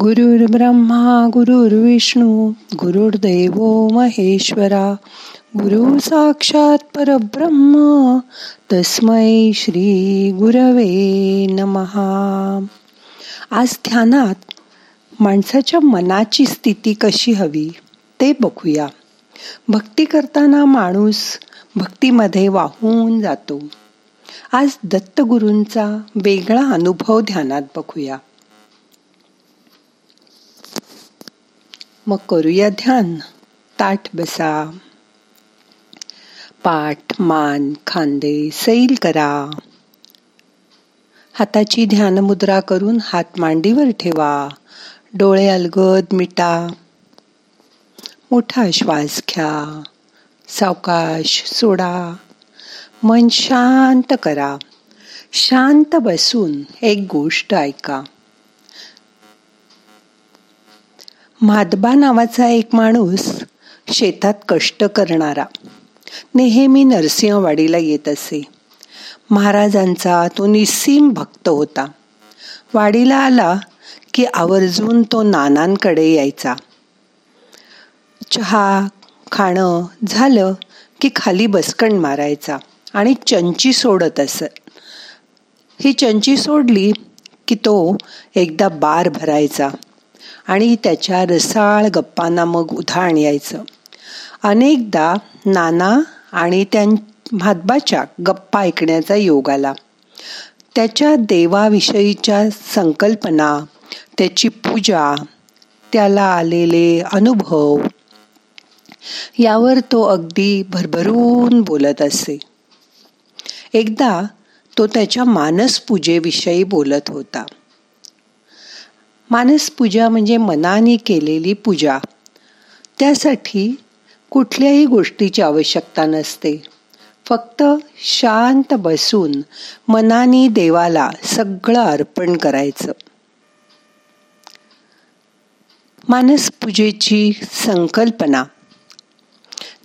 गुरुर् ब्रह्मा गुरुर्विष्णू गुरुर्देव महेश्वरा गुरु साक्षात परब्रह्म तस्मै श्री गुरवे नमहा आज ध्यानात माणसाच्या मनाची स्थिती कशी हवी ते बघूया. भक्ती करताना माणूस भक्तीमध्ये वाहून जातो. आज दत्तगुरूंचा वेगळा अनुभव ध्यानात बघूया. मग करूया ध्यान. ताठ बसा. पाठ मान खांदे सैल करा. हाताची ध्यान मुद्रा करून हात मांडीवर ठेवा. डोळे अलगद मिटा. मोठा श्वास घ्या. सावकाश सोडा. मन शांत करा. शांत बसून एक गोष्ट ऐका. माधबा नावाचा एक माणूस शेतात कष्ट करणारा. नेहमी नरसिंहवाडीला येत असे. महाराजांचा तो निस्सीम भक्त होता. वाडीला आला की आवर्जून तो नानांकडे यायचा. चहा खाणं झालं की खाली बसकण मारायचा आणि चंची सोडत असत ही चंची सोडली की तो एकदा बार भरायचा. आणि त्याच्या रसाळ गप्पांना मग उधाण यायचं. अनेकदा नाना आणि त्यां म्हातबाच्या गप्पा ऐकण्याचा योग आला. त्याच्या देवाविषयीच्या संकल्पना त्याची पूजा त्याला आलेले अनुभव यावर तो अगदी भरभरून बोलत असे. एकदा तो त्याच्या मानसपूजेविषयी बोलत होता. मानसपूजा म्हणजे मनाने केलेली पूजा. त्यासाठी कुठल्याही गोष्टीची आवश्यकता नसते. फक्त शांत बसून मनाने देवाला सगळं अर्पण करायचं. मानसपूजेची संकल्पना.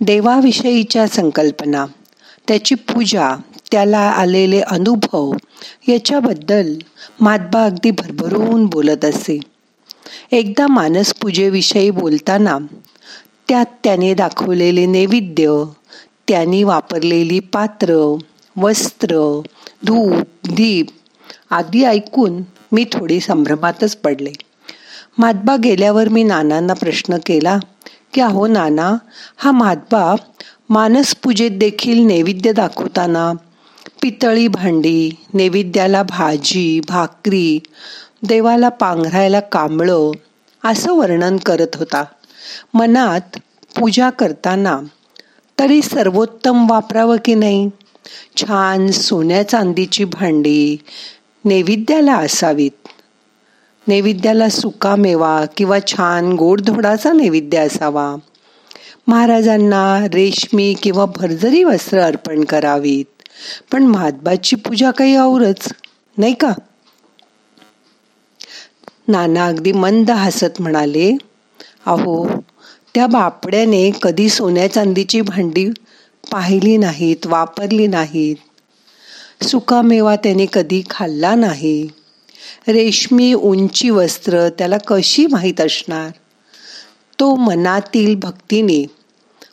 देवाविषयीच्या संकल्पना. त्याची पूजा त्याला आलेले अनुभव याच्याबद्दल मातबा अगदी भरभरून बोलत असे. एकदा मानसपूजेविषयी बोलताना त्यात त्याने दाखवलेले नैवेद्य त्यांनी वापरलेली पात्र वस्त्र धूप दीप आदी ऐकून मी थोडी संभ्रमातच पडले. मातबा गेल्यावर मी नानांना प्रश्न केला की अहो नाना हा मातबा मानसपूजेत देखील नैवेद्य दाखवताना पितळी भांडी नैवेद्याला भाजी भाकरी देवाला पांघरायला कांबळं असं वर्णन करत होता. मनात पूजा करताना तरी सर्वोत्तम वापरावं की नाही? छान सोन्या चांदीची भांडी नैवेद्याला असावीत. नैवेद्याला सुका मेवा किंवा छान गोडधोडाचा नैवेद्य असावा. महाराजांना रेशमी किंवा भरजरी वस्त्र अर्पण करावीत. पण महात्बाची पूजा काही औरच नाही का? नाना अगदी मंद हसत म्हणाले अहो त्या बापड्याने कधी सोन्या चांदीची भांडी पाहिली नाहीत वापरली नाहीत. सुकामेवा त्याने कधी खाल्ला नाही. रेशमी उंची वस्त्र त्याला कशी माहीत असणार? तो मनातील भक्तीने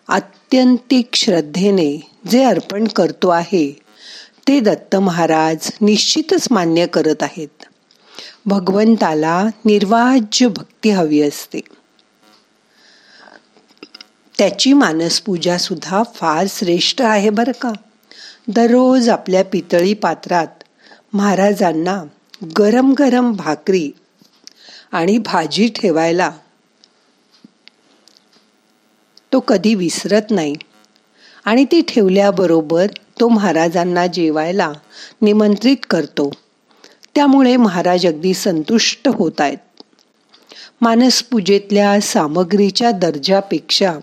आत्यंतिक श्रद्धेने जे अर्पण करतो आहे ते दत्त महाराज निश्चितच मान्य करत आहेत. भगवंताला निर्वाज्य भक्ती हवी असते. त्याची मानसपूजा सुद्धा फार श्रेष्ठ आहे बरं का? दररोज आपल्या पितळी पात्रात महाराजांना गरम गरम भाकरी आणि भाजी ठेवायला तो कधी विसरत नाही. आणि ती ठेवल्याबरोबर तो महाराजांना जेवायला निमंत्रित करतो. त्यामुळे महाराज अगदी संतुष्ट होत आहेत मानसपूजेतल्या सामग्रीच्या दर्जापेक्षा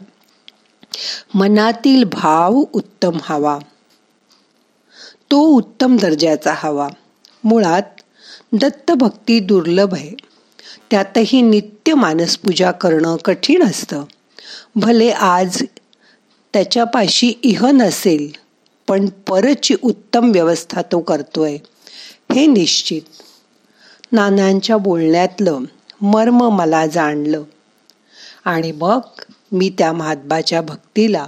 मनातील भाव उत्तम हवा. तो उत्तम दर्जाचा हवा. मुळात दत्तभक्ती दुर्लभ आहे. त्यातही नित्य मानसपूजा करणं कठीण असतं. भले आज त्याच्यापाशी इह नसेल पण परची उत्तम व्यवस्था तो करतोय. हे निश्चित. नानांच्या बोलण्यातलं मर्म मला जाणलं. आणि मग मी त्या महात्माच्या भक्तीला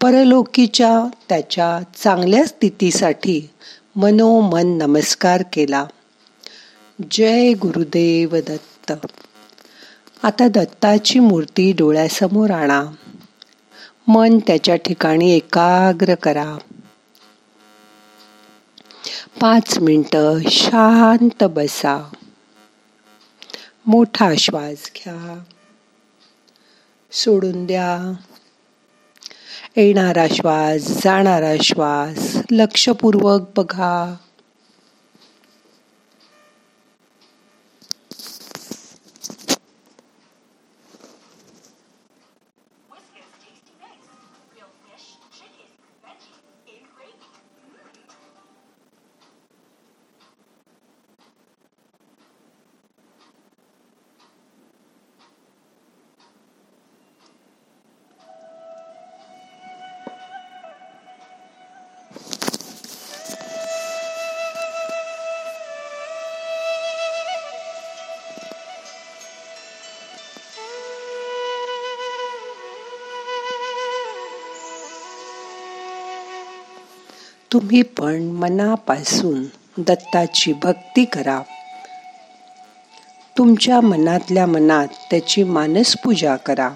परलोकीच्या त्याच्या चांगल्या स्थितीसाठी मनोमन नमस्कार केला. जय गुरुदेव दत्त. आता दत्ताची मूर्ती डोळ्यासमोर आणा. मन त्याच्या ठिकाणी एकाग्र करा. पाच मिनटं शांत बसा. मोठा श्वास घ्या. सोडून द्या. येणारा श्वास जाणारा श्वास लक्षपूर्वक बघा. तुम्ही पण मनापासून दत्ताची भक्ती करा. तुमच्या मनातल्या मनात त्याची मानसपूजा करा.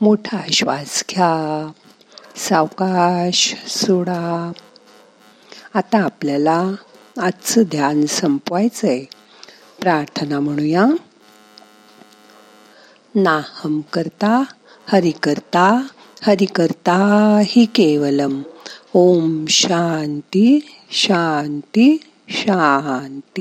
मोठा श्वास घ्या सावकाश सोडा. आता आपल्याला आजचं ध्यान संपवायचं आहे प्रार्थना म्हणूया. नाहम करता हरि करता हरि करता हि केवलम. ओम शांती शांती शांती.